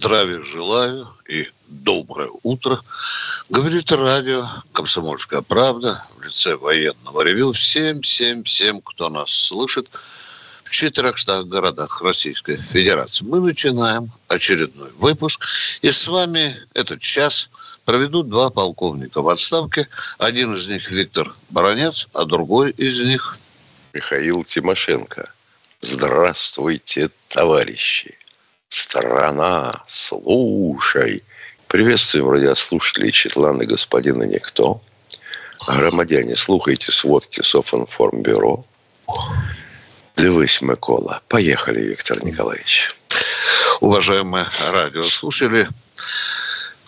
Здравия желаю и доброе утро. Говорит радио «Комсомольская правда» в лице военного ревю. Всем, всем, всем, кто нас слышит в 400 городах Российской Федерации. Мы начинаем очередной выпуск. И с вами этот час проведут два полковника в отставке. Один из них Виктор Баранец, а другой из них... Михаил Тимошенко. Здравствуйте, товарищи. Страна, слушай. Приветствуем радиослушателей Четлана господина Никто. Громадяне, слухайте сводки Софинформбюро. Дивись, Микола. Поехали, Виктор Николаевич. Уважаемые радиослушатели,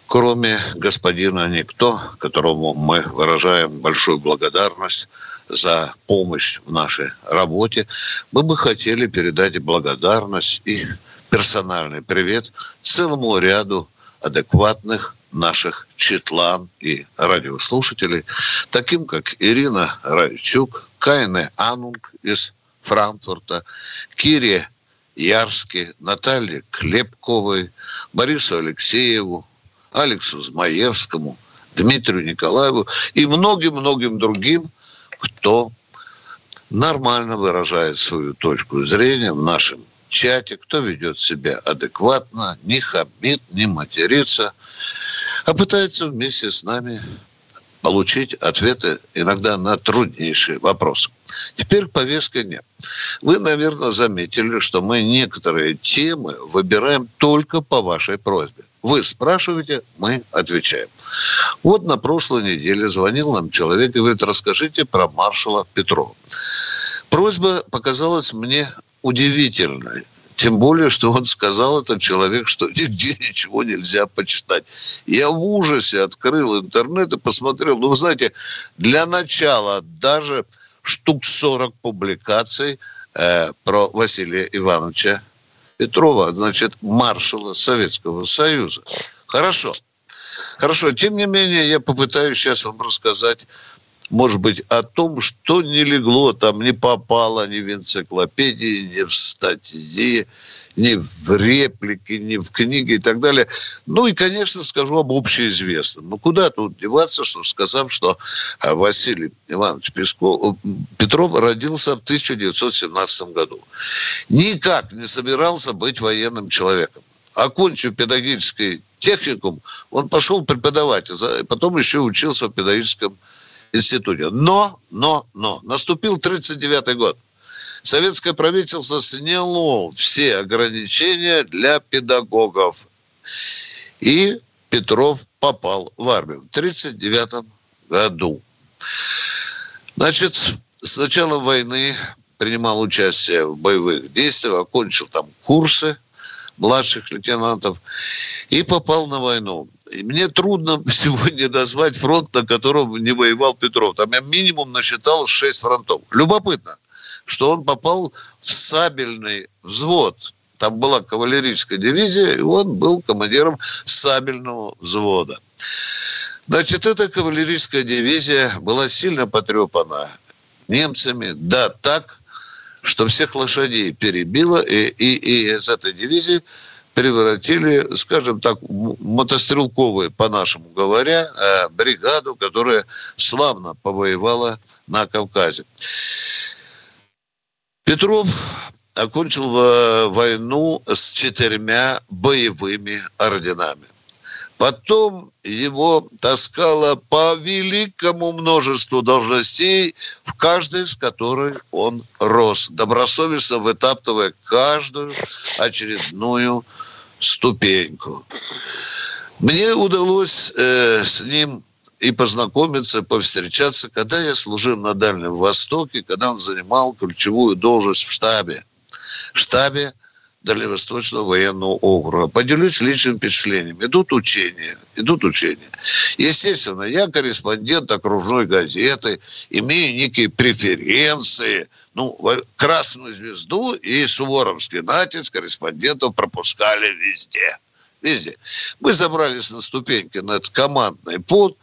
кроме господина Никто, которому мы выражаем большую благодарность за помощь в нашей работе, мы бы хотели передать благодарность и персональный привет целому ряду адекватных наших читлан и радиослушателей, таким как Ирина Райчук, Кайне Анунг из Франкфурта, Кире Ярски, Наталье Клепковой, Борису Алексееву, Алексу Змаевскому, Дмитрию Николаеву и многим-многим другим, кто нормально выражает свою точку зрения в нашем чате, кто ведет себя адекватно, не хамит, не матерится, а пытается вместе с нами получить ответы иногда на труднейшие вопросы. Теперь повестка нет. Вы, наверное, заметили, что мы некоторые темы выбираем только по вашей просьбе. Вы спрашиваете, мы отвечаем. Вот на прошлой неделе звонил нам человек и говорит, расскажите про маршала Петрова. Просьба показалась мне удивительной. Тем более, что он сказал этот человек, что нигде ничего нельзя почитать. Я в ужасе открыл интернет и посмотрел. Ну, вы знаете, для начала даже штук 40 публикаций э, про Василия Ивановича Петрова, значит, маршала Советского Союза. Хорошо. Хорошо. Тем не менее, я попытаюсь сейчас вам рассказать может быть, о том, что не легло, там не попало ни в энциклопедии, ни в статьи, ни в реплики, ни в книги и так далее. Ну и, конечно, скажу об общеизвестном. Ну куда тут деваться, что сказав, что а, Василий Иванович Песков, Петров родился в 1917 году. Никак не собирался быть военным человеком. Окончив педагогический техникум, он пошел преподавать, а потом еще учился в педагогическом. Но, но, но, наступил 39 год. Советское правительство сняло все ограничения для педагогов. И Петров попал в армию в 1939 году. Значит, с начала войны принимал участие в боевых действиях, окончил там курсы младших лейтенантов и попал на войну. Мне трудно сегодня назвать фронт, на котором не воевал Петров. Там я минимум насчитал 6 фронтов. Любопытно, что он попал в сабельный взвод. Там была кавалерийская дивизия, и он был командиром сабельного взвода. Значит, эта кавалерийская дивизия была сильно потрепана немцами. Да, так, что всех лошадей перебило, и, и, и из этой дивизии превратили, скажем так, мотострелковые, по-нашему говоря, э, бригаду, которая славно повоевала на Кавказе. Петров окончил э, войну с четырьмя боевыми орденами – Потом его таскало по великому множеству должностей, в каждой из которых он рос, добросовестно вытаптывая каждую очередную ступеньку. Мне удалось э, с ним и познакомиться, повстречаться, когда я служил на Дальнем Востоке, когда он занимал ключевую должность в штабе. В штабе Дальневосточного военного округа. Поделюсь личным впечатлением. Идут учения, идут учения. Естественно, я корреспондент окружной газеты, имею некие преференции. Ну, Красную Звезду и Суворовский натиск корреспондентов пропускали везде. Везде. Мы забрались на ступеньки на этот командный пункт.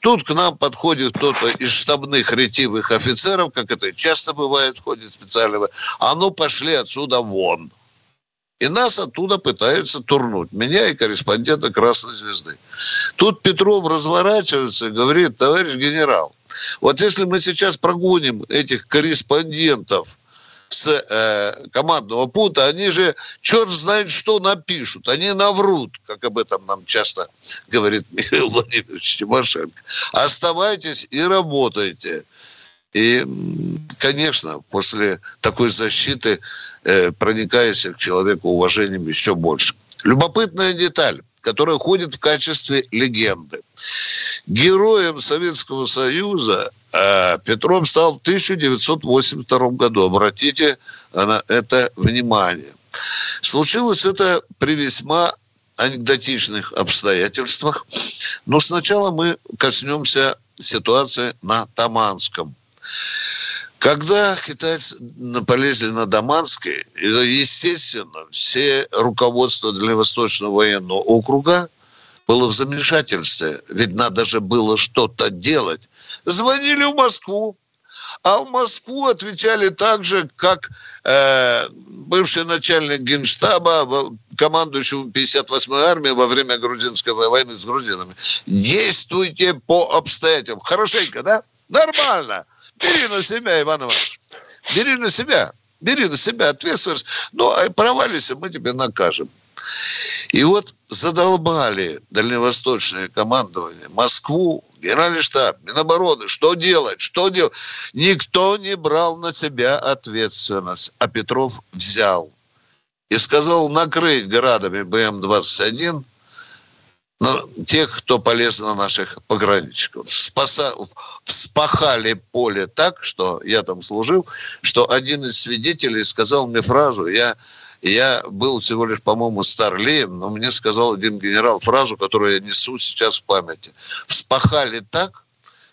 Тут к нам подходит кто-то из штабных ретивых офицеров, как это часто бывает, ходит специально. А ну, пошли отсюда вон. И нас оттуда пытаются турнуть. Меня и корреспондента Красной Звезды. Тут Петров разворачивается и говорит, товарищ генерал, вот если мы сейчас прогоним этих корреспондентов с э, командного пункта, они же черт знает что напишут. Они наврут, как об этом нам часто говорит Михаил Владимирович Тимошенко. Оставайтесь и работайте. И, конечно, после такой защиты э, проникаешься к человеку уважением еще больше. Любопытная деталь, которая ходит в качестве легенды. Героем Советского Союза э, Петров стал в 1982 году. Обратите на это внимание. Случилось это при весьма анекдотичных обстоятельствах. Но сначала мы коснемся ситуации на Таманском. Когда китайцы полезли на Даманский, естественно, все руководство Дальневосточного военного округа было в замешательстве. Ведь надо же было что-то делать. Звонили в Москву, а в Москву отвечали так же, как э, бывший начальник генштаба, командующий 58-й армией во время грузинской войны с грузинами. Действуйте по обстоятельствам. Хорошенько, да? Нормально. Бери на себя, Иван Иванович. Бери на себя. Бери на себя ответственность. Ну, а провалишься, мы тебе накажем. И вот задолбали дальневосточное командование, Москву, генеральный штаб, Минобороны, что делать, что делать. Никто не брал на себя ответственность, а Петров взял. И сказал накрыть градами БМ-21 тех, кто полез на наших пограничников. Спаса, вспахали поле так, что я там служил, что один из свидетелей сказал мне фразу, я, я был всего лишь, по-моему, старлеем, но мне сказал один генерал фразу, которую я несу сейчас в памяти. Вспахали так,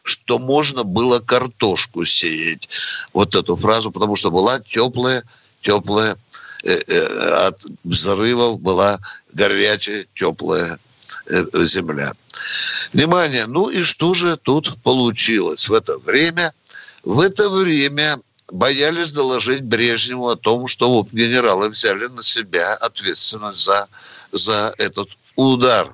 что можно было картошку сеять. Вот эту фразу, потому что была теплая, теплая, э, э, от взрывов была горячая, теплая земля. Внимание, ну и что же тут получилось в это время? В это время боялись доложить Брежневу о том, что генералы взяли на себя ответственность за, за этот удар.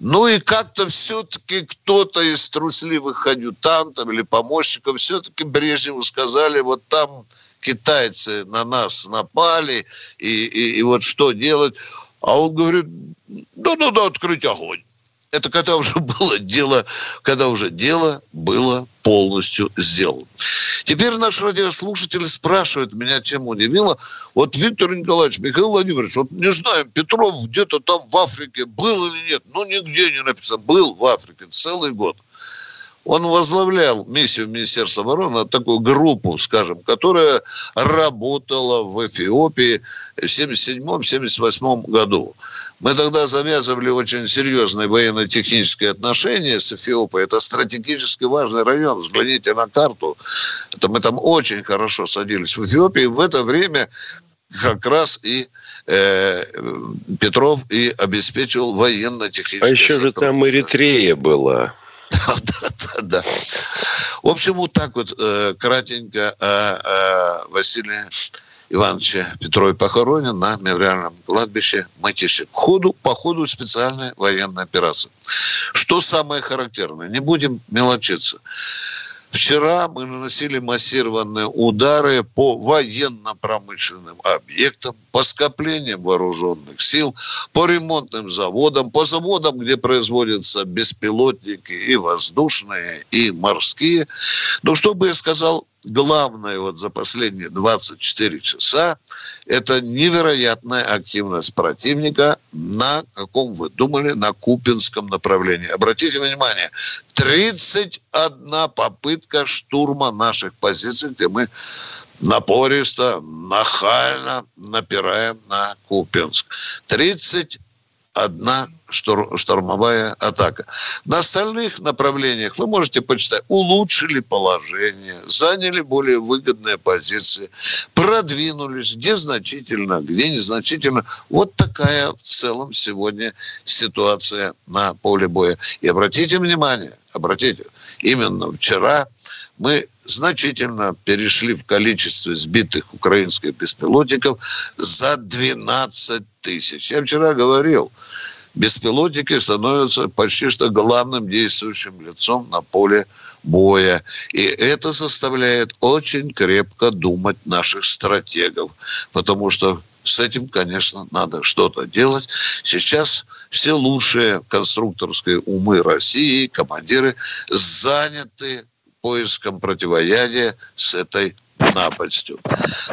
Ну и как-то все-таки кто-то из трусливых адъютантов или помощников все-таки Брежневу сказали, вот там китайцы на нас напали, и, и, и вот что делать. А он говорит, да надо открыть огонь. Это когда уже было дело, когда уже дело было полностью сделано. Теперь наш радиослушатель спрашивает меня, чем удивило. Вот Виктор Николаевич, Михаил Владимирович, вот не знаю, Петров где-то там в Африке был или нет. Ну, нигде не написано. Был в Африке целый год. Он возглавлял миссию Министерства обороны, такую группу, скажем, которая работала в Эфиопии в 1977-1978 году. Мы тогда завязывали очень серьезные военно-технические отношения с Эфиопией. Это стратегически важный район. Взгляните на карту. Это мы там очень хорошо садились в Эфиопии. В это время как раз и э, Петров и обеспечивал военно-техническое А еще же там Эритрея была. Да, да, да. В общем, вот так вот э, кратенько Василий Ивановича Петрове похоронен на мемориальном кладбище Матиши. К ходу, по ходу специальной военной операции. Что самое характерное? Не будем мелочиться. Вчера мы наносили массированные удары по военно-промышленным объектам, по скоплениям вооруженных сил, по ремонтным заводам, по заводам, где производятся беспилотники и воздушные, и морские. Но что бы я сказал главное вот за последние 24 часа – это невероятная активность противника на каком вы думали, на Купинском направлении. Обратите внимание, 31 попытка штурма наших позиций, где мы напористо, нахально напираем на Купинск. 30 одна штурмовая атака. На остальных направлениях вы можете почитать, улучшили положение, заняли более выгодные позиции, продвинулись, где значительно, где незначительно. Вот такая в целом сегодня ситуация на поле боя. И обратите внимание, обратите, именно вчера мы значительно перешли в количестве сбитых украинских беспилотников за 12 тысяч. Я вчера говорил, беспилотники становятся почти что главным действующим лицом на поле боя. И это заставляет очень крепко думать наших стратегов. Потому что с этим, конечно, надо что-то делать. Сейчас все лучшие конструкторские умы России, командиры, заняты поиском противоядия с этой напастью.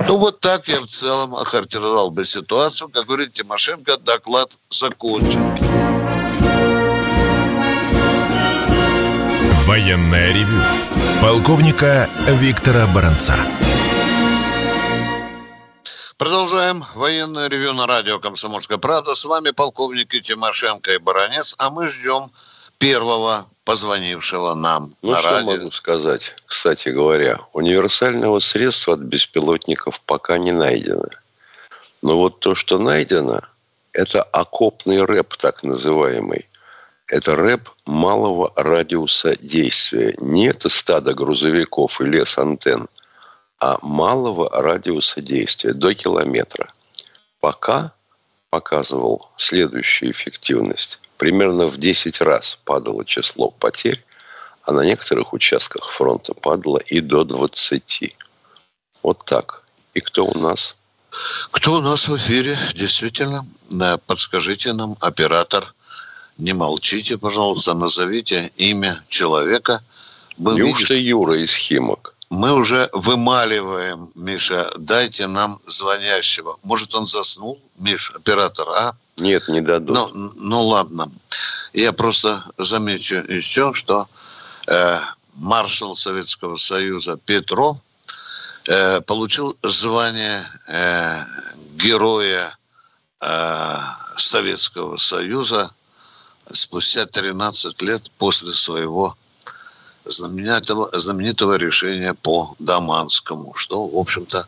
Ну, вот так я в целом охарактеризовал бы ситуацию. Как говорит Тимошенко, доклад закончен. Военная ревю. Полковника Виктора Баранца. Продолжаем военное ревю на радио «Комсомольская правда». С вами полковник Тимошенко и Баранец, а мы ждем первого позвонившего нам ну, на что радио. могу сказать? Кстати говоря, универсального средства от беспилотников пока не найдено. Но вот то, что найдено, это окопный рэп, так называемый. Это рэп малого радиуса действия. Не это стадо грузовиков и лес антенн, а малого радиуса действия, до километра. Пока показывал следующую эффективность примерно в 10 раз падало число потерь, а на некоторых участках фронта падало и до 20. Вот так. И кто у нас? Кто у нас в эфире, действительно? Да, подскажите нам, оператор. Не молчите, пожалуйста, назовите имя человека. Был Неужто. Юра из Химок? Мы уже вымаливаем, Миша, дайте нам звонящего. Может, он заснул, Миша, оператор, а? Нет, не дадут. Ну, ну ладно. Я просто замечу еще, что э, маршал Советского Союза Петров э, получил звание э, героя э, Советского Союза спустя 13 лет после своего знаменитого, знаменитого решения по Даманскому, что, в общем-то,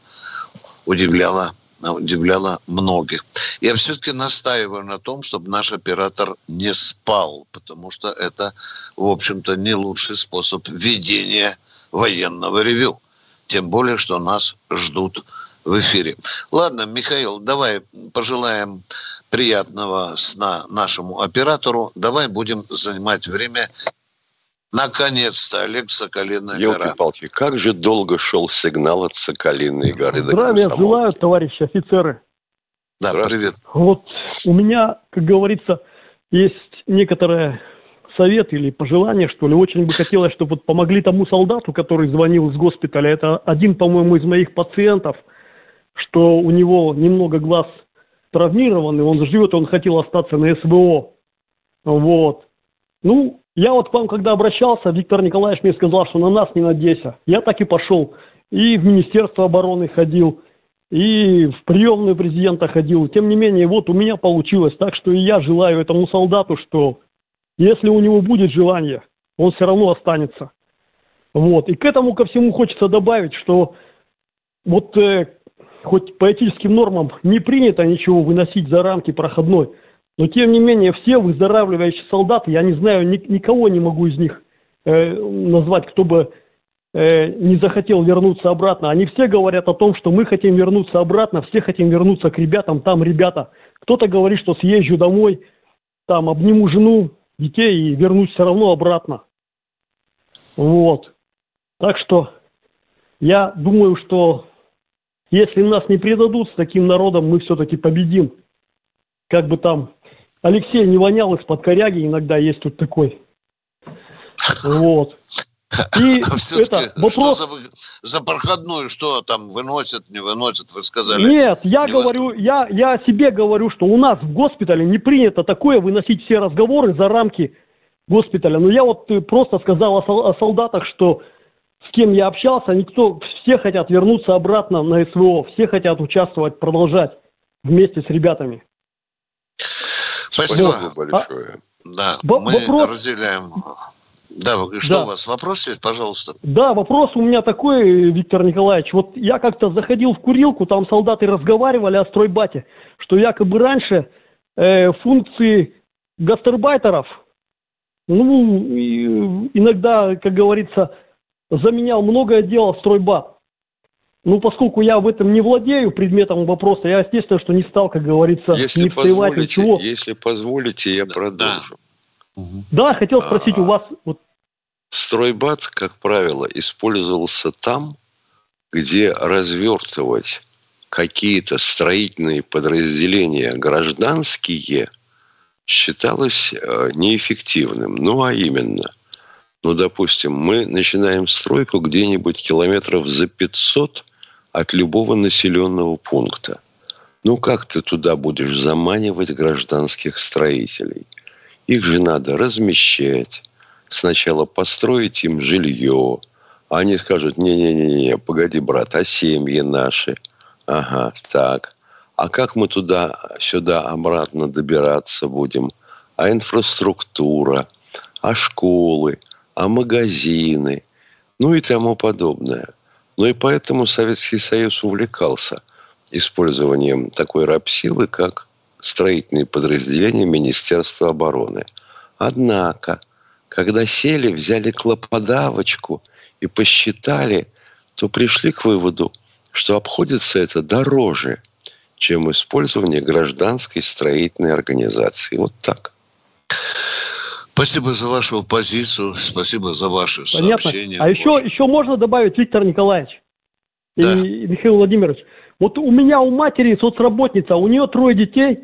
удивляло удивляло многих. Я все-таки настаиваю на том, чтобы наш оператор не спал, потому что это, в общем-то, не лучший способ ведения военного ревю. Тем более, что нас ждут в эфире. Ладно, Михаил, давай пожелаем приятного сна нашему оператору. Давай будем занимать время Наконец-то, Олег Соколиная гора. палки как же долго шел сигнал от Соколиной горы Здравия желаю, товарищи офицеры. Да, привет. Вот у меня, как говорится, есть некоторые совет или пожелание, что ли. Очень бы хотелось, чтобы вот помогли тому солдату, который звонил из госпиталя. Это один, по-моему, из моих пациентов, что у него немного глаз травмирован, и он живет, он хотел остаться на СВО. Вот. Ну, я вот к вам, когда обращался, Виктор Николаевич мне сказал, что на нас не надейся. Я так и пошел. И в Министерство обороны ходил, и в приемную президента ходил. Тем не менее, вот у меня получилось. Так что и я желаю этому солдату, что если у него будет желание, он все равно останется. Вот. И к этому ко всему хочется добавить, что вот э, хоть по этическим нормам не принято ничего выносить за рамки проходной – но тем не менее, все выздоравливающие солдаты, я не знаю, ни, никого не могу из них э, назвать, кто бы э, не захотел вернуться обратно. Они все говорят о том, что мы хотим вернуться обратно, все хотим вернуться к ребятам, там ребята. Кто-то говорит, что съезжу домой, там обниму жену, детей и вернусь все равно обратно. Вот. Так что я думаю, что если нас не предадут с таким народом, мы все-таки победим. Как бы там Алексей не вонял из-под коряги, иногда есть тут такой. Вот. И а это вопрос... Что за, за проходную, что там выносят, не выносят, вы сказали? Нет, я не говорю, вы... я, я себе говорю, что у нас в госпитале не принято такое выносить все разговоры за рамки госпиталя. Но я вот просто сказал о, о солдатах, что с кем я общался, никто, все хотят вернуться обратно на СВО, все хотят участвовать, продолжать вместе с ребятами. Спасибо, Спасибо большое. А, да, Б- мы вопрос... разделяем. Да, что да. у вас вопрос есть, пожалуйста? Да, вопрос у меня такой, Виктор Николаевич. Вот я как-то заходил в курилку, там солдаты разговаривали о стройбате, что якобы раньше э, функции гастарбайтеров, ну, иногда, как говорится, заменял многое дело стройбат. Ну, поскольку я в этом не владею предметом вопроса, я, естественно, что не стал, как говорится, если не встревать ничего. Если позволите, я продолжу. Да, да хотел спросить а, у вас... Вот... Стройбат, как правило, использовался там, где развертывать какие-то строительные подразделения гражданские считалось э, неэффективным. Ну, а именно, ну, допустим, мы начинаем стройку где-нибудь километров за 500 от любого населенного пункта. Ну, как ты туда будешь заманивать гражданских строителей? Их же надо размещать. Сначала построить им жилье. Они скажут, не-не-не, погоди, брат, а семьи наши? Ага, так. А как мы туда, сюда, обратно добираться будем? А инфраструктура? А школы? а магазины, ну и тому подобное. Ну и поэтому Советский Союз увлекался использованием такой рабсилы, как строительные подразделения Министерства обороны. Однако, когда сели, взяли клоподавочку и посчитали, то пришли к выводу, что обходится это дороже, чем использование гражданской строительной организации. Вот так. Спасибо за вашу позицию, спасибо за ваши Понятно. сообщения. А еще, еще можно добавить, Виктор Николаевич да. и Михаил Владимирович. Вот у меня у матери соцработница, у нее трое детей,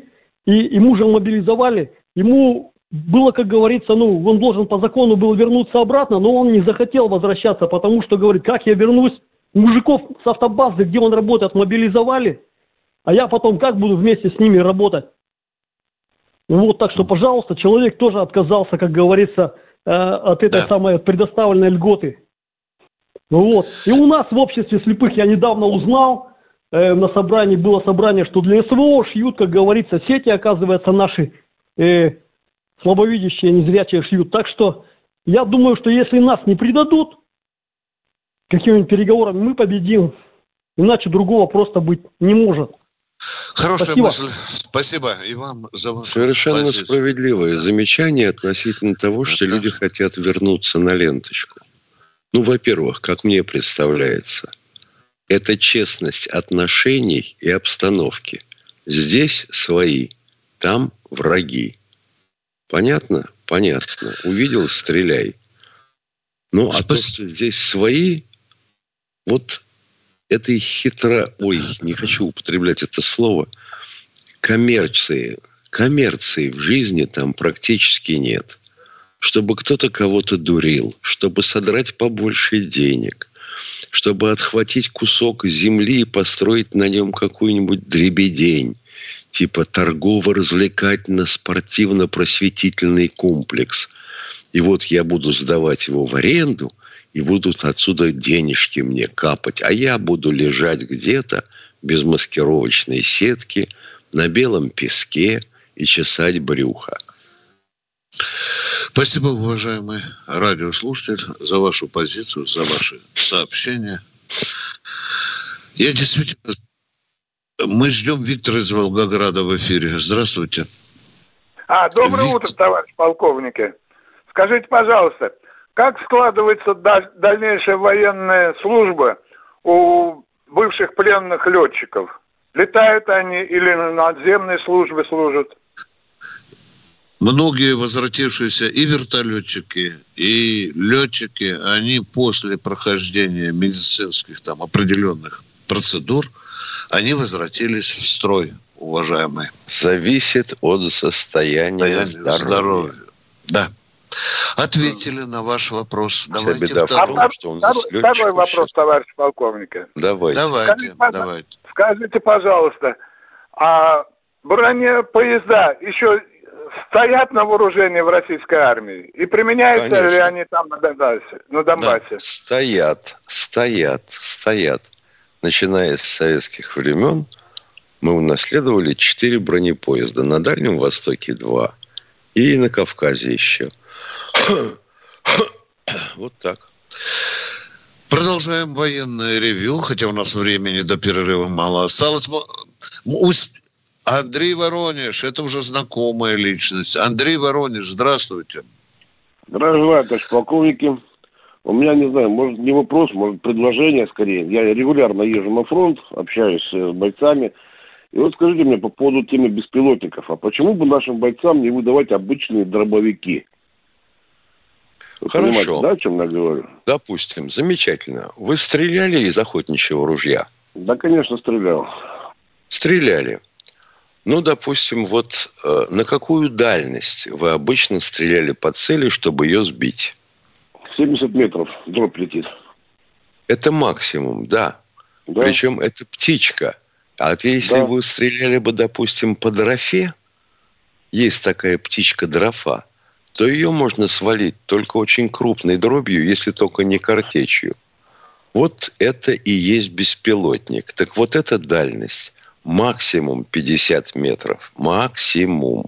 и, и мужа мобилизовали. Ему было, как говорится, ну, он должен по закону был вернуться обратно, но он не захотел возвращаться, потому что, говорит, как я вернусь? Мужиков с автобазы, где он работает, мобилизовали, а я потом как буду вместе с ними работать? Ну вот, так что, пожалуйста, человек тоже отказался, как говорится, э, от этой да. самой предоставленной льготы. Ну вот. И у нас в обществе слепых я недавно узнал, э, на собрании было собрание, что для СВО шьют, как говорится, сети, оказывается, наши э, слабовидящие, незрячие шьют. Так что я думаю, что если нас не предадут каким-нибудь переговорам, мы победим. Иначе другого просто быть не может. Хорошая Спасибо. мысль. Спасибо и вам за вашу Совершенно позицию. справедливое замечание относительно того, что люди хотят вернуться на ленточку. Ну, во-первых, как мне представляется, это честность отношений и обстановки. Здесь свои, там враги. Понятно? Понятно. Увидел, стреляй. Ну, а то, что здесь свои, вот этой хитро... Ой, не хочу употреблять это слово. Коммерции. Коммерции в жизни там практически нет. Чтобы кто-то кого-то дурил, чтобы содрать побольше денег, чтобы отхватить кусок земли и построить на нем какую-нибудь дребедень, типа торгово-развлекательно-спортивно-просветительный комплекс. И вот я буду сдавать его в аренду – и будут отсюда денежки мне капать, а я буду лежать где-то без маскировочной сетки на белом песке и чесать брюхо. Спасибо, уважаемый радиослушатель, за вашу позицию, за ваши сообщения. Я действительно... Мы ждем Виктора из Волгограда в эфире. Здравствуйте. А, доброе Вик... утро, товарищ полковники. Скажите, пожалуйста, как складывается дальнейшая военная служба у бывших пленных летчиков? Летают они или на надземной службе служат? Многие возвратившиеся и вертолетчики, и летчики, они после прохождения медицинских там определенных процедур, они возвратились в строй, уважаемые. Зависит от состояния, состояния здоровья. здоровья. Да. Ответили на ваш вопрос. Давайте беда второй. том, что у нас второй, второй вопрос, товарищ полковник. Давайте. Давайте, скажите, давайте. Скажите, пожалуйста, а бронепоезда еще стоят на вооружении в российской армии? И применяются Конечно. ли они там на Донбассе? На Донбассе? Да, стоят, стоят, стоят. Начиная с советских времен мы унаследовали четыре бронепоезда. На Дальнем Востоке два. И на Кавказе еще. Вот так. Продолжаем военное ревю, хотя у нас времени до перерыва мало осталось. Андрей Воронеж, это уже знакомая личность. Андрей Воронеж, здравствуйте. Здравствуйте, товарищ полковники. У меня, не знаю, может, не вопрос, может, предложение скорее. Я регулярно езжу на фронт, общаюсь с бойцами. И вот скажите мне по поводу темы беспилотников. А почему бы нашим бойцам не выдавать обычные дробовики? Хорошо. Да, о чем я говорю? Допустим, замечательно. Вы стреляли из охотничьего ружья? Да, конечно, стрелял. Стреляли. Ну, допустим, вот э, на какую дальность вы обычно стреляли по цели, чтобы ее сбить? 70 метров дробь летит. Это максимум, да. да. Причем это птичка. А вот если да. вы стреляли бы, допустим, по дрофе, есть такая птичка дрофа, то ее можно свалить только очень крупной дробью, если только не картечью. Вот это и есть беспилотник. Так вот эта дальность максимум 50 метров. Максимум.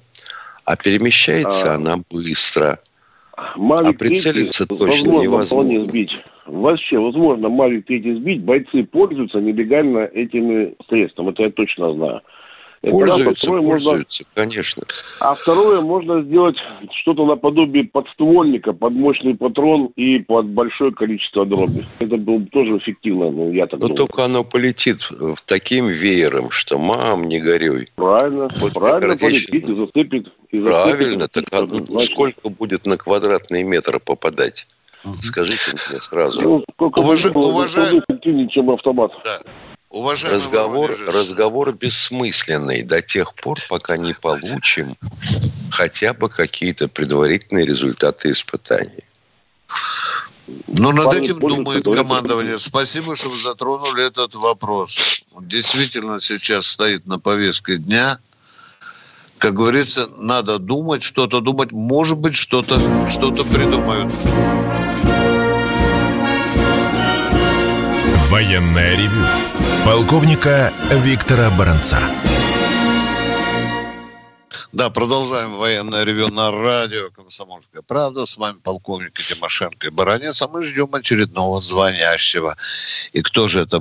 А перемещается а, она быстро. Мавик а прицелиться точно невозможно. сбить. Вообще, возможно, Мавик 3 сбить. Бойцы пользуются нелегально этими средствами. Это я точно знаю. Пользуются, второе, пользуются, можно... конечно. А второе, можно сделать что-то наподобие подствольника, под мощный патрон и под большое количество дроби. Это было бы тоже эффективно, ну, я так Но думаю. только оно полетит в таким веером, что мам, не горюй. Правильно, вот правильно полетит и засыпет. И Правильно, засыпет, так а, сколько будет на квадратный метр попадать? Скажите мне сразу. Ну, Уваж... Уважаю... эффективнее, чем автомат. Да. Уважаемый разговор, разговор бессмысленный до тех пор, пока не получим хотя бы какие-то предварительные результаты испытаний. Ну, над этим думает командование. Спасибо, что вы затронули этот вопрос. Действительно, сейчас стоит на повестке дня. Как говорится, надо думать, что-то думать. Может быть, что-то что придумают. Военная ревю полковника Виктора Баранца. Да, продолжаем военное ревю на радио «Комсомольская правда». С вами полковник Тимошенко и Баранец, а мы ждем очередного звонящего. И кто же это?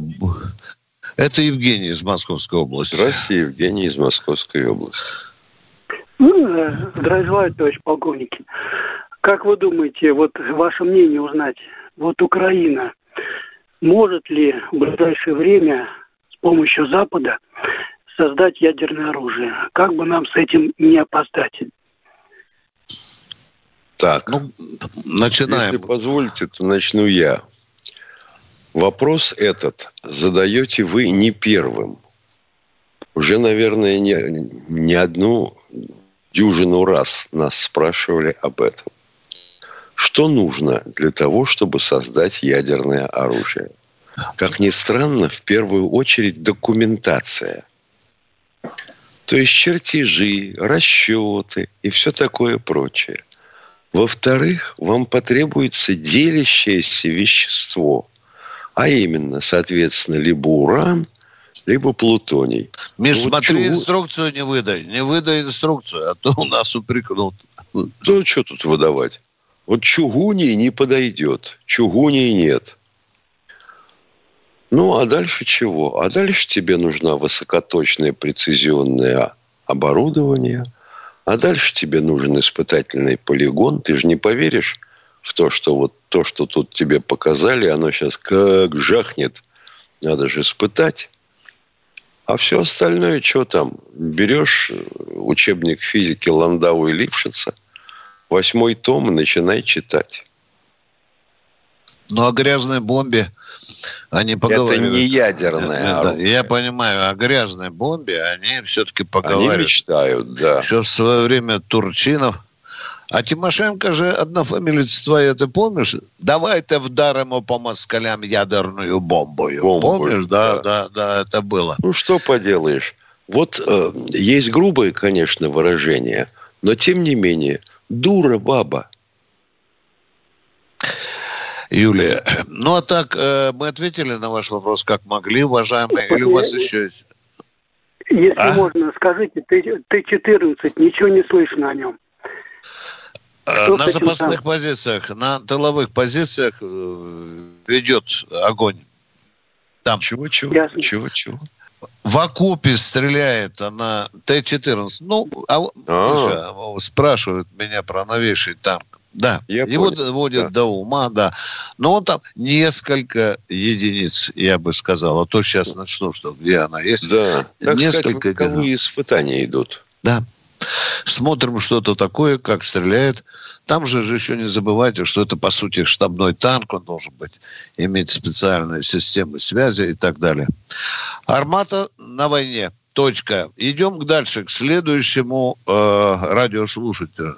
Это Евгений из Московской области. Здравствуйте, Евгений из Московской области. Ну, здравствуйте, товарищ полковник. Как вы думаете, вот ваше мнение узнать, вот Украина – может ли в ближайшее время с помощью Запада создать ядерное оружие? Как бы нам с этим не опоздать? Так, ну, начинаем. Если позволите, то начну я. Вопрос этот задаете вы не первым. Уже, наверное, не, не одну дюжину раз нас спрашивали об этом. Что нужно для того, чтобы создать ядерное оружие? Как ни странно, в первую очередь документация. То есть чертежи, расчеты и все такое прочее. Во-вторых, вам потребуется делящееся вещество, а именно, соответственно, либо уран, либо плутоний. Миш, вот смотри, чего... инструкцию не выдай. Не выдай инструкцию, а то у нас упрекнут. Ну, что тут выдавать? Вот чугуний не подойдет. Чугуний нет. Ну, а дальше чего? А дальше тебе нужна высокоточное прецизионное оборудование. А дальше тебе нужен испытательный полигон. Ты же не поверишь в то, что вот то, что тут тебе показали, оно сейчас как жахнет. Надо же испытать. А все остальное, что там? Берешь учебник физики Ландау и Лившица – восьмой том и начинай читать. Ну, о грязной бомбе они поговаривают. Это не ядерная да, Я понимаю, о грязной бомбе они все-таки поговаривают. Они мечтают, да. Еще в свое время Турчинов. А Тимошенко же однофамилец твоя, ты помнишь? Давай-то вдаримо по москалям ядерную бомбу. Бомбу, помнишь? Да, да, да, да, это было. Ну, что поделаешь. Вот э, есть грубое, конечно, выражение – Но, тем не менее, дура баба. Юлия, ну а так э, мы ответили на ваш вопрос как могли, уважаемые, или у вас еще есть? Если а? можно, скажите, Т-14, ничего не слышно о нем. Э, Что на запасных там? позициях, на тыловых позициях э, ведет огонь. Там. Чего, чего? В окопе стреляет она Т-14. Ну, а, а спрашивают меня про новейший танк. Да, я его понял. доводят да. до ума, да. Но он там несколько единиц, я бы сказал. А то сейчас начну, что где она есть. Да, так несколько сказать, испытания идут. Да. Смотрим что-то такое, как стреляет. Там же, же еще не забывайте, что это, по сути, штабной танк. Он должен быть, иметь специальные системы связи и так далее. Армата на войне. Точка. Идем дальше, к следующему э, радиослушателю.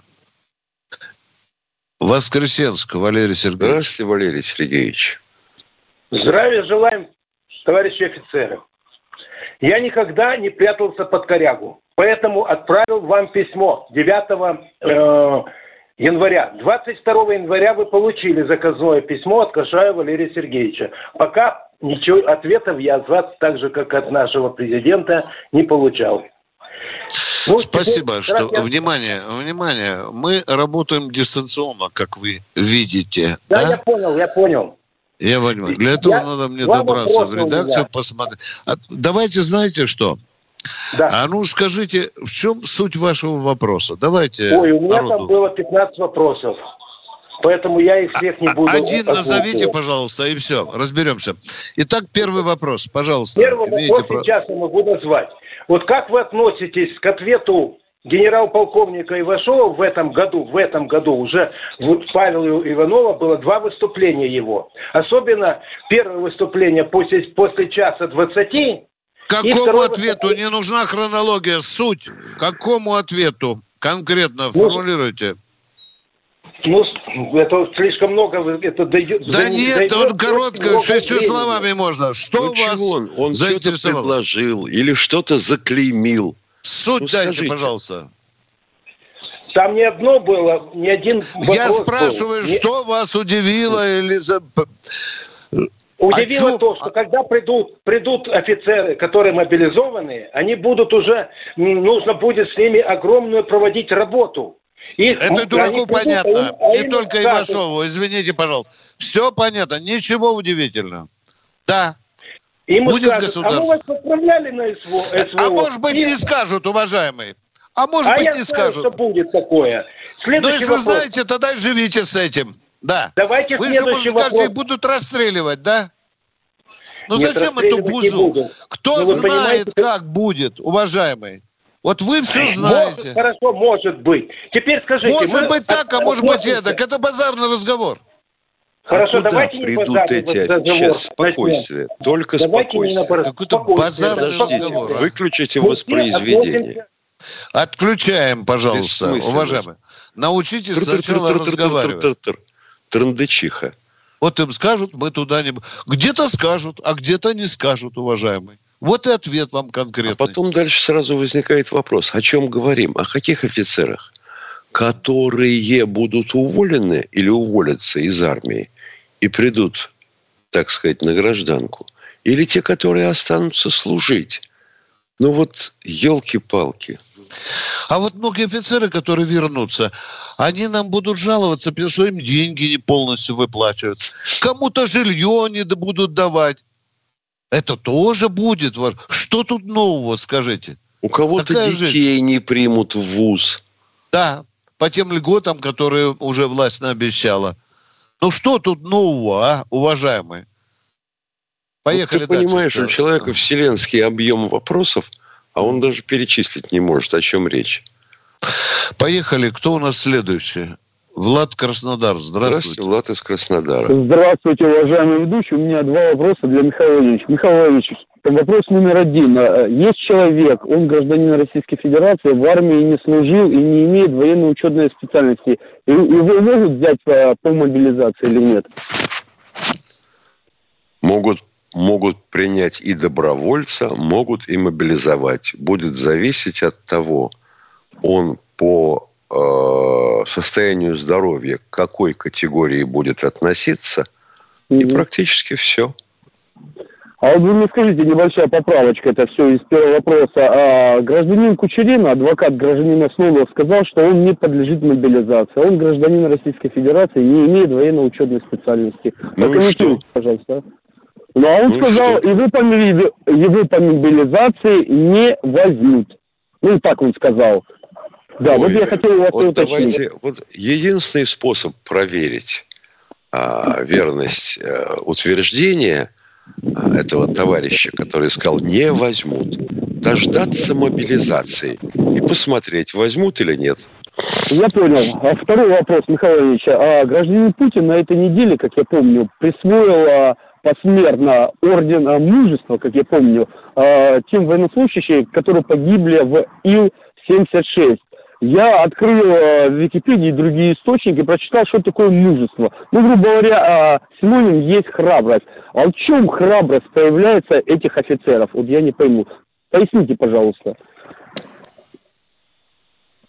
Воскресенск, Валерий Сергеевич. Здравствуйте, Валерий Сергеевич. Здравия желаем, товарищи офицеры. Я никогда не прятался под корягу, поэтому отправил вам письмо 9 э, января. 22 января вы получили заказное письмо от Кашая Валерия Сергеевича. Пока ничего ответов я от вас, так же как от нашего президента, не получал. Ну, Спасибо, что я... внимание, внимание. Мы работаем дистанционно, как вы видите. Да, да? я понял, я понял. Я понимаю. Для этого я... надо мне добраться в редакцию, посмотреть. А, давайте, знаете что? Да. А ну скажите, в чем суть вашего вопроса? Давайте. Ой, у меня народу. там было 15 вопросов. Поэтому я их всех не а, буду... Один назовите, пожалуйста, и все, разберемся. Итак, первый вопрос, пожалуйста. Первый вопрос про... сейчас я могу назвать. Вот как вы относитесь к ответу генерал-полковника Ивашова в этом году, в этом году уже вот Павел Иванова было два выступления его. Особенно первое выступление после, после часа двадцати. Какому ответу? Не нужна хронология, суть. Какому ответу? Конкретно ну, формулируйте. Ну, это слишком много. Это дойдет, да за, нет, дойдет он коротко, шестью времени. словами можно. Что ну, вас он? Он что-то предложил или что-то заклеймил. Суть ну, дайте, скажите. пожалуйста. Там не одно было, ни один Я спрашиваю, был. что вас удивило или... Удивило а то, что когда придут, придут офицеры, которые мобилизованы, они будут уже, нужно будет с ними огромную проводить работу. Их, Это дураку понятно. А им, не только Ивашову, извините, пожалуйста. Все понятно, ничего удивительного. Да. Им Будет скажут, государство. А мы вас отправляли на СВО. СВО. А может быть, не скажут, уважаемые. А может а быть, я не знаю, скажут. что будет такое. Следующий ну, если вопрос. знаете, тогда живите с этим. Да. Давайте Вы же скажете, вопрос. будут расстреливать, да? Ну Нет, зачем эту бузу? Кто ну, знает, как будет, уважаемый? Вот вы все знаете. Может, хорошо, может быть. Теперь скажите. Может мы... быть так, а может быть эдак. Это базарный разговор. Хорошо, а давайте придут не эти разговор. Сейчас спокойствие. Только давайте спокойствие. Какой-то базарный разговор. Выключите воспроизведение. Отключаем, пожалуйста, уважаемые. Научитесь сначала разговаривать. Трындычиха. Вот им скажут, мы туда не... Где-то скажут, а где-то не скажут, уважаемые. Вот и ответ вам конкретный. А потом дальше сразу возникает вопрос, о чем говорим, о каких офицерах? Которые будут уволены или уволятся из армии и придут, так сказать, на гражданку? Или те, которые останутся служить? Ну вот, елки-палки. А вот многие офицеры, которые вернутся, они нам будут жаловаться, потому что им деньги не полностью выплачивают. Кому-то жилье не будут давать. Это тоже будет. Что тут нового, скажите? У кого-то Такая детей жизнь. не примут в ВУЗ. Да, по тем льготам, которые уже власть наобещала. Ну что тут нового, а, уважаемые? Поехали вот ты дальше. понимаешь, у человека вселенский объем вопросов, а он даже перечислить не может, о чем речь. Поехали. Кто у нас следующий? Влад Краснодар, здравствуйте. Здравствуйте, Влад из Краснодара. Здравствуйте, уважаемый ведущий. У меня два вопроса для Михаила Владимировича. Михаил Владимирович, вопрос номер один. Э, есть человек, он гражданин Российской Федерации, в армии не служил и не имеет военно-учетной специальности. Его могут взять по, по мобилизации или нет? Могут могут принять и добровольца, могут и мобилизовать. Будет зависеть от того, он по состоянию здоровья к какой категории будет относиться, и практически все. А вы мне скажите, небольшая поправочка, это все из первого вопроса. А, гражданин Кучерин, адвокат гражданина Снова, сказал, что он не подлежит мобилизации. Он гражданин Российской Федерации, не имеет военно-учебной специальности. Ну и что? пожалуйста. Ну, а он Ну сказал, что? его по, моби- его по мобилизации не возьмут. Ну, так он сказал. Да, вот Ой, я хотел вас вот уточнить. давайте, вот единственный способ проверить а, верность э, утверждения а, этого товарища, который сказал, не возьмут, дождаться мобилизации и посмотреть, возьмут или нет. Я понял. А второй вопрос, Михаил Ильич. А гражданин Путин на этой неделе, как я помню, присвоил а, посмертно орден а, мужества, как я помню, а, тем военнослужащим, которые погибли в Ил-76. Я открыл а, в Википедии другие источники, прочитал, что такое мужество. Ну, грубо говоря, синоним есть храбрость. А в чем храбрость появляется этих офицеров? Вот я не пойму. Поясните, пожалуйста.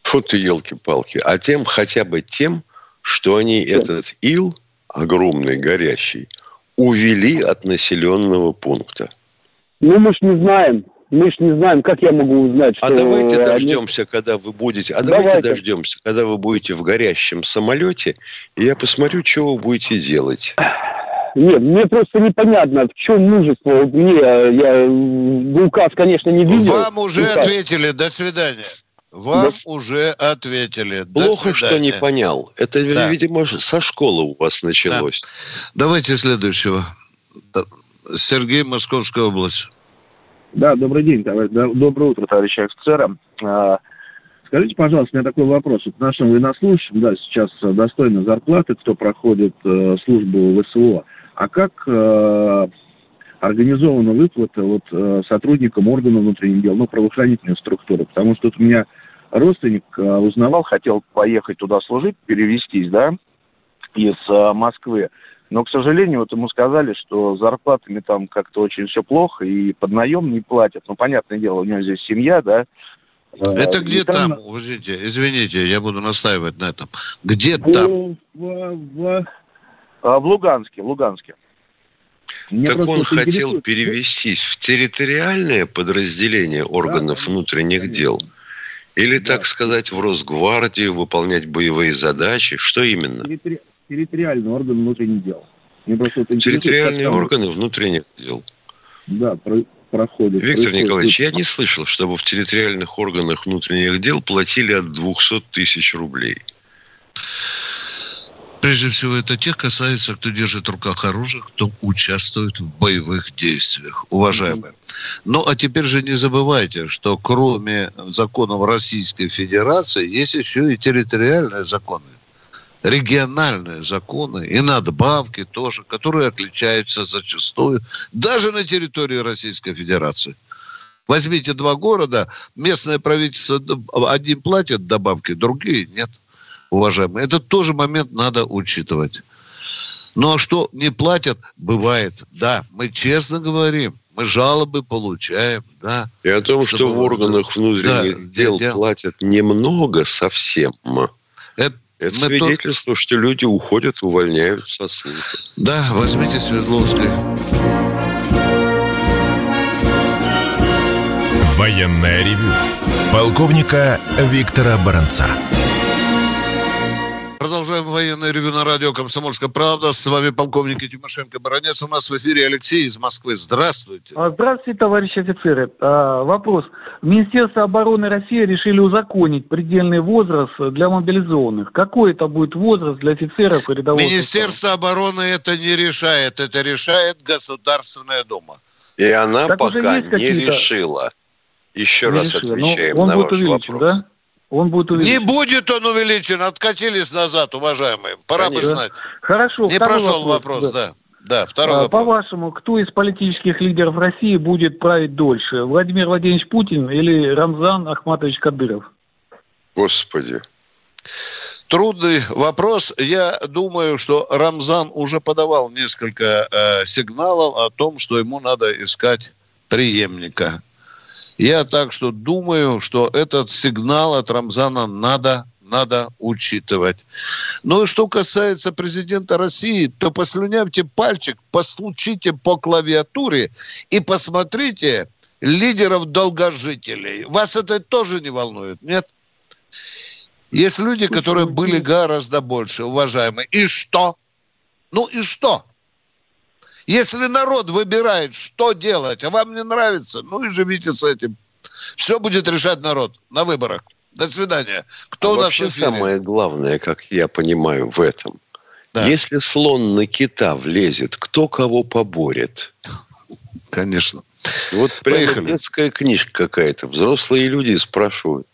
Фу ты, елки-палки. А тем, хотя бы тем, что они этот ил, огромный, горящий, увели от населенного пункта. Ну, мы ж не знаем. Мы ж не знаем, как я могу узнать, что... А давайте они- дождемся, когда вы будете... А давайте, Давайте. дождемся, когда вы будете в горящем самолете, и я посмотрю, что вы будете делать. Нет, мне просто непонятно, в чем мужество. Вот мне, э, я э, указ, конечно, не видел. Вам уже Указ. ответили. До свидания. Вам уже ответили. До Плохо, что не понял. Это, Да. видимо, со школы у вас началось. Давайте следующего. Да. Сергей, Московская область. Да, добрый день, товарищ, да, доброе утро, товарищи офицеры. А, Скажите, пожалуйста, у меня такой вопрос. Вот нашим военнослужащим, да, сейчас достойна зарплаты, кто проходит э, службу в СВО. А как э, организована выплата вот, э, сотрудникам органов внутренних дел, ну, правоохранительной структуры? Потому что тут у меня родственник э, узнавал, хотел поехать туда служить, перевестись, да, из э, Москвы. Но, к сожалению, вот ему сказали, что зарплатами там как-то очень все плохо, и под наем не платят. Ну, понятное дело, у него здесь семья, да. Э, Это и где там? Подождите, извините, я буду настаивать на этом. Где там? В, в, в Луганске, в Луганске. Мне так он хотел интересует- перевестись в территориальное подразделение органов внутренних дел? Или, так сказать, в Росгвардию выполнять боевые задачи? Что именно? территори- территориальный орган внутренних дел. Территориальные органы внутренних дел. Да, про- проходит. Виктор происходит. Николаевич, я не слышал, чтобы в территориальных органах внутренних дел платили от 200 тысяч рублей. Прежде всего, это тех касается, кто держит в руках оружие, кто участвует в боевых действиях, уважаемые. Ну, а теперь же не забывайте, что кроме законов Российской Федерации есть еще и территориальные законы, региональные законы и надбавки тоже, которые отличаются зачастую даже на территории Российской Федерации. Возьмите два города, местное правительство одним платят добавки, другие нет уважаемые. Это тоже момент надо учитывать. Ну а что не платят, бывает. Да, мы честно говорим, мы жалобы получаем, да. И о том, что Чтобы- в органах внутренних Да, дел дел. платят немного совсем, Это, это мы свидетельство, что люди уходят, увольняются от службы. Да, возьмите Свердловской. Военное ревю полковника Виктора Баранца. Продолжаем военное ревю на радио «Комсомольская правда». С вами полковник Тимошенко Баранец. У нас в эфире Алексей из Москвы. Здравствуйте. А, Здравствуйте, товарищи офицеры. А, Вопрос. Министерство обороны России решили узаконить предельный возраст для мобилизованных. Какой это будет возраст для офицеров и рядового Министерство обороны это не решает. Это решает Государственная Дума. И она Так пока не решила. Еще Не раз решила. Но отвечаем он на будет ваш увеличен, вопрос. да? Он будет Не увеличен. будет он увеличен. Откатились назад, уважаемые. Пора бы Конечно. знать. Хорошо. Не прошел вопрос, да. Да, второй А, вопрос. По-вашему, кто из политических лидеров России будет править дольше? Владимир Владимирович Путин или Рамзан Ахматович Кадыров? Господи. Трудный вопрос. Я думаю, что Рамзан уже подавал несколько э, сигналов о том, что ему надо искать преемника. Я так что думаю, что этот сигнал от Рамзана надо, надо учитывать. Ну и что касается президента России, то послюнявьте пальчик, постучите по клавиатуре и посмотрите лидеров долгожителей. Вас это тоже не волнует, нет? Есть люди, которые были гораздо больше, уважаемые. И что? Ну и что? Если народ выбирает, что делать, а вам не нравится, ну и живите с этим. Все будет решать народ на выборах. До свидания. Кто а у нас вообще в эфире? самое главное, как я понимаю, в этом. Да. Если слон на кита влезет, кто кого поборет? Конечно. Вот прямо Поехали. детская книжка какая-то. Взрослые люди спрашивают.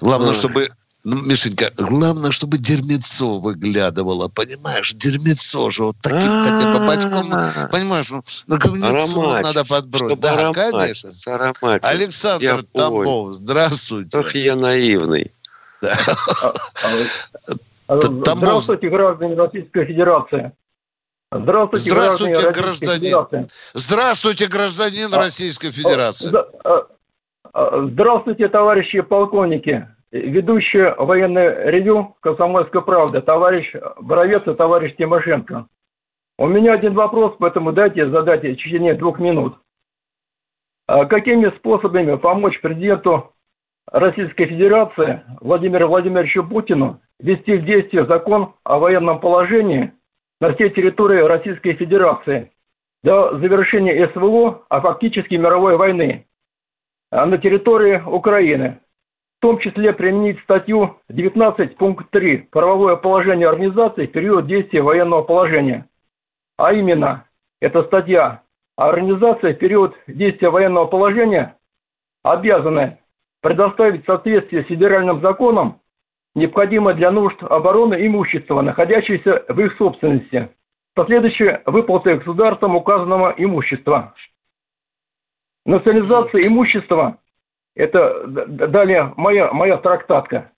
Главное, а. чтобы ну, Мишенька, главное, чтобы дерьмецо выглядывало, понимаешь? Дерьмецо же вот таким хотя бы бачком, понимаешь? Ну, на говнецо надо подбросить. Да, конечно. Александр Тамбов, здравствуйте. Ах, я наивный. Здравствуйте, граждане Российской Федерации. Здравствуйте, Здравствуйте гражданин. Здравствуйте, гражданин Российской Федерации. Здравствуйте, товарищи полковники ведущий военное ревю «Комсомольская правда», товарищ Боровец и товарищ Тимошенко. У меня один вопрос, поэтому дайте задать в течение двух минут. А какими способами помочь президенту Российской Федерации Владимиру Владимировичу Путину ввести в действие закон о военном положении на всей территории Российской Федерации до завершения СВО, а фактически мировой войны на территории Украины – в том числе применить статью 19 пункт 3 «Правовое положение организации в период действия военного положения». А именно, эта статья организация в период действия военного положения обязаны предоставить в соответствии с федеральным законом необходимое для нужд обороны имущество, находящееся в их собственности, последующие выплаты государством указанного имущества. Национализация имущества это далее моя, моя трактатка.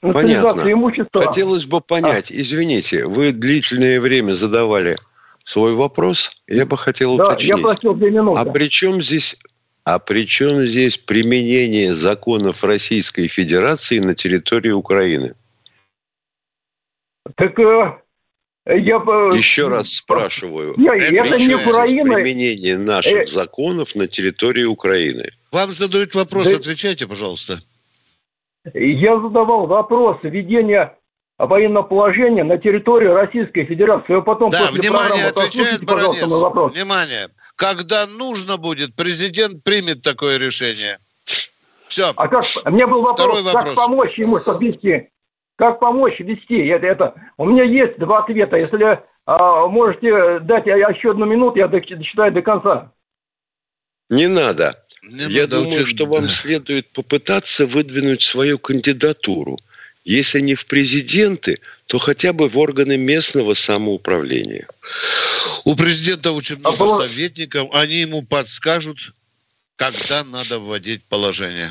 Понятно. Имущества. Хотелось бы понять, а. извините, вы длительное время задавали свой вопрос, я бы хотел да, уточнить. я просил две минуты. А при чем здесь а при чем здесь применение законов Российской Федерации на территории Украины? Так э, я... Еще раз спрашиваю. Я, это не Украина. Применение наших э... законов на территории Украины. Вам задают вопрос, да... отвечайте, пожалуйста. Я задавал вопрос введения военного положения на территории Российской Федерации. Вы потом да, внимание, отвечает Баранец. Внимание. Когда нужно будет, президент примет такое решение. Все. А как, мне был вопрос, Второй вопрос. как помочь ему, чтобы вести как помочь вести? Это, это... У меня есть два ответа. Если а, можете дать еще одну минуту, я дочитаю до конца. Не надо. Не я надо думаю, что вам следует попытаться выдвинуть свою кандидатуру. Если не в президенты, то хотя бы в органы местного самоуправления. У президента очень а много а советников. Они ему подскажут, когда надо вводить положение.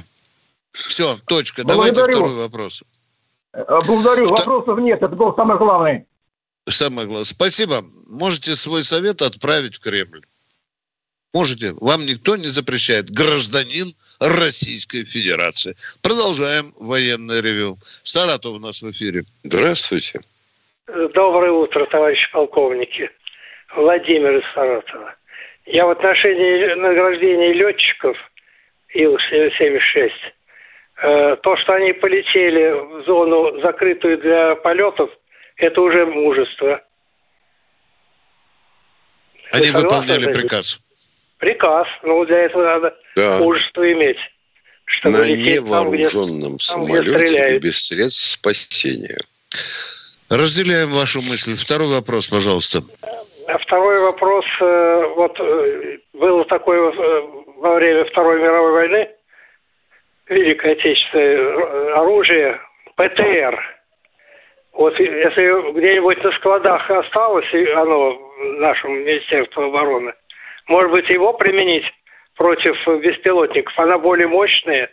Все, точка. Благодарю. Давайте второй вопрос. Благодарю. Что... Вопросов нет. Это был самый главный. Самое главное. Спасибо. Можете свой совет отправить в Кремль. Можете. Вам никто не запрещает. Гражданин Российской Федерации. Продолжаем военное ревю. Саратов у нас в эфире. Здравствуйте. Доброе утро, товарищи полковники. Владимир из Саратова. Я в отношении награждения летчиков Ил-76 Э, то, что они полетели в зону, закрытую для полетов, это уже мужество. Они выполняли приказ. Приказ. Ну, для этого надо да. мужество иметь. Чтобы На невооруженном там, самолете и без средств спасения. Разделяем вашу мысль. Второй вопрос, пожалуйста. А второй вопрос. Э, вот э, было такое во время Второй мировой войны, Великой Отечественной оружие ПТР. Вот если где-нибудь на складах осталось оно нашему Министерству обороны, может быть, его применить против беспилотников? Она более мощная.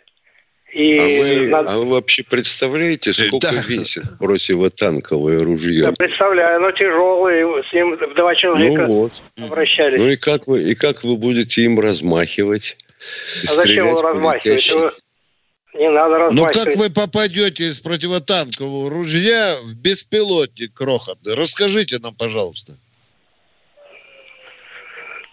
И а, вы, надо... а вы вообще представляете, сколько да. весит противотанковое ружье? Я представляю, оно тяжелое, с ним в два человека ну вот. обращались. Ну и как вы, и как вы будете им размахивать? А зачем его размахивать? Не надо Ну размахивать. как вы попадете из противотанкового ружья в беспилотник крохотный? Расскажите нам, пожалуйста.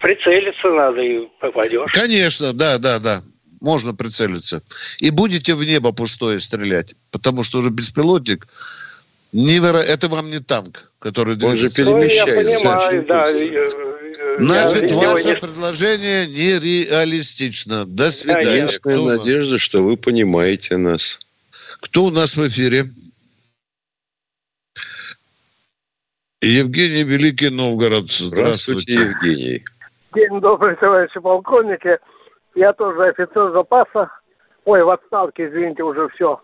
Прицелиться надо и попадешь. Конечно, да, да, да. Можно прицелиться. И будете в небо пустое стрелять. Потому что уже беспилотник, неверо... это вам не танк, который Он же движется. Ну, я перемещается. понимаю, да. Значит, я- ваше я- предложение нереалистично. До свидания. Единственная Кто, нас? надежда, что вы понимаете нас. Кто у нас в эфире? Евгений Великий Новгород. Здравствуйте, Здравствуйте. Евгений. День добрый, товарищи полковники. Я тоже офицер запаса. Ой, в отставке, извините, уже все.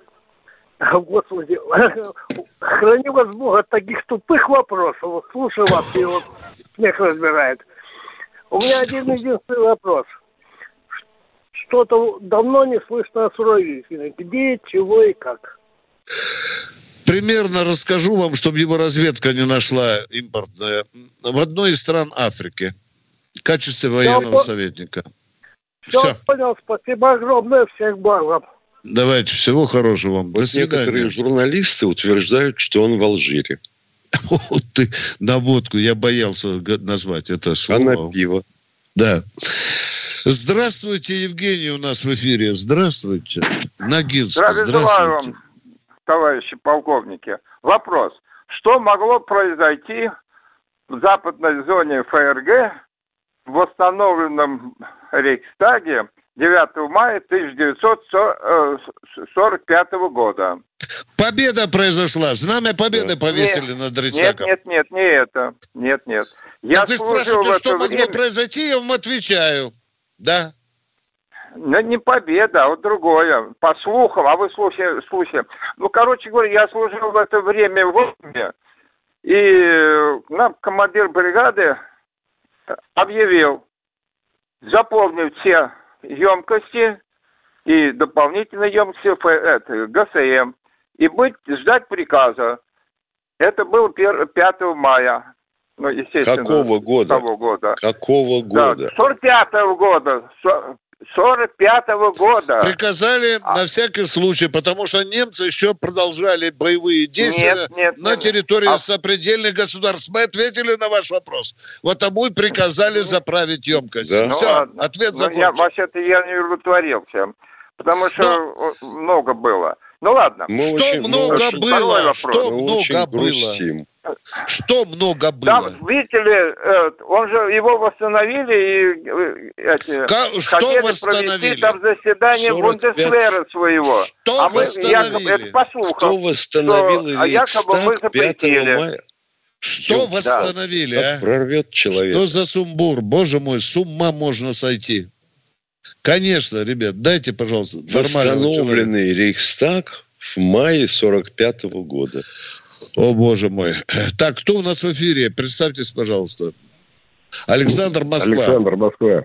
Господи, храни вас Бог от таких тупых вопросов. Вот слушаю вас, и вот смех разбирает. У меня один единственный вопрос. Что-то давно не слышно о Суровикине. Где, чего и как? Примерно расскажу вам, чтобы его разведка не нашла импортная. В одной из стран Африки. В качестве военного вот- советника. Все, Все. понял, спасибо огромное, всех благ вам. Давайте, всего хорошего вам. До Вот некоторые свидания. журналисты утверждают, что он в Алжире. Вот ты на водку, я боялся назвать это А слово. на пиво. Да. Здравствуйте, Евгений у нас в эфире. Здравствуйте. Ногинский, здравствуйте. вам, товарищи полковники. Вопрос. Что могло произойти в западной зоне ФРГ в восстановленном Рейхстаге 9 мая 1945 года? Победа произошла. Знамя победы повесили над Нет, Рейхстагом. нет, нет, не это. Нет, нет. Я Так вы спрашиваете, что могло время- произойти, я вам отвечаю. Да. Ну, не победа, а вот другое. По слухам, а вы слушайте, слушайте. Ну, короче говоря, я служил в это время в армии, и нам командир бригады объявил заполнить все емкости и дополнительные емкости Ф- это, ГСМ и быть, ждать приказа. Это было пер- 5 мая. Ну, естественно. Какого года? Того года. Какого Да, года? 45 года. Со- 45 года. Приказали А. на всякий случай, потому что немцы еще продолжали боевые действия Нет, нет, на нет. территории А- сопредельных государств. Мы ответили на ваш вопрос. Вот тому и приказали заправить емкость. Да. Ну, Все, ладно. ответ Ну, я, закончен. вообще-то я не удовлетворился, потому что э, много было. Ну ладно. Мы Что очень, много очень- было? Что мы много очень было? грустим. Что много Там, было? видите ли, э, он же его восстановили и э, эти, что хотели восстановили? провести там заседание 45 Бундесвера своего. Что а мы восстановили? якобы, это по слухам, Кто восстановил что- а якобы мы Рейхстаг 5 запретили. мая? Что Да. восстановили, Как а? прорвет человек. Что за сумбур? Боже мой, с ума можно сойти. Конечно, ребят, дайте, пожалуйста. Восстановленный Рейхстаг в мае 45 года. О, боже мой. Так, кто у нас в эфире? Представьтесь, пожалуйста. Александр Москва. Александр, Москва.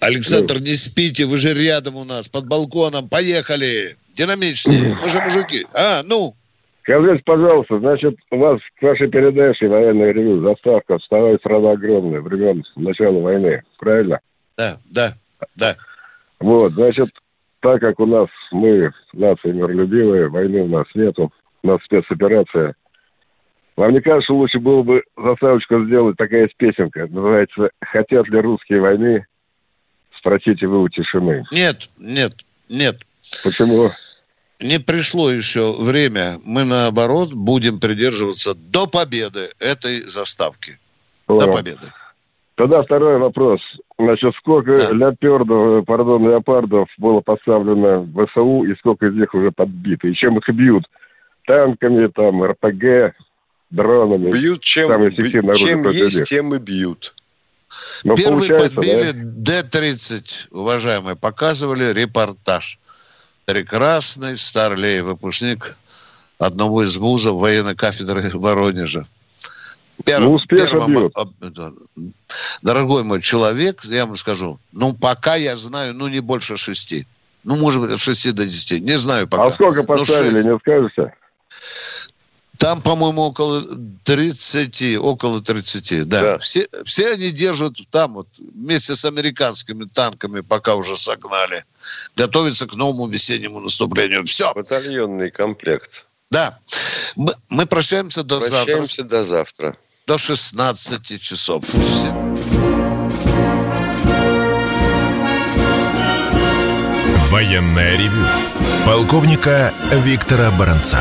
Александр, не спите, вы же рядом у нас, под балконом. Поехали. Динамичнее. Мы же мужики. А, ну. Скажите, пожалуйста, значит, у вас к вашей передаче военное ревю заставка «Вставай, страна огромная» времен начала войны, правильно? Да, да, да. Вот, значит, так как у нас мы нация миролюбивая, войны у нас нету, у нас спецоперация. Вам не кажется, лучше было бы заставочку сделать такая есть песенка, называется «Хотят ли русские войны?» Спросите вы у тишины. Нет, нет, нет. Почему? Не пришло еще время. Мы, наоборот, будем придерживаться до победы этой заставки. До Понял. победы. Тогда второй вопрос. Значит, сколько леопардов, пардон, леопардов было поставлено в ВСУ и сколько из них уже подбито? И чем их бьют? Танками, там, РПГ, дронами. Бьют чем, Самое оружие чем есть, них. тем и бьют. Но Первый получается, подбили да? Д-30, уважаемые, показывали репортаж. Прекрасный старлей, выпускник одного из вузов военной кафедры Воронежа. Ну, успешно первым- об- Дорогой мой человек, я вам скажу, ну, пока я знаю, ну, не больше шести. Ну, может быть, от шести до десяти. Не знаю пока. А сколько Ну, поставили, шесть. не скажете? Там, по-моему, около 30, около 30, да. да. Все, все они держат там вот вместе с американскими танками, пока уже согнали. Готовятся к новому весеннему наступлению. Все. Батальонный комплект. Да. Мы, мы прощаемся до прощаемся завтра. Прощаемся до завтра. До 16 часов. Военная ревю. Полковника Виктора Баранца.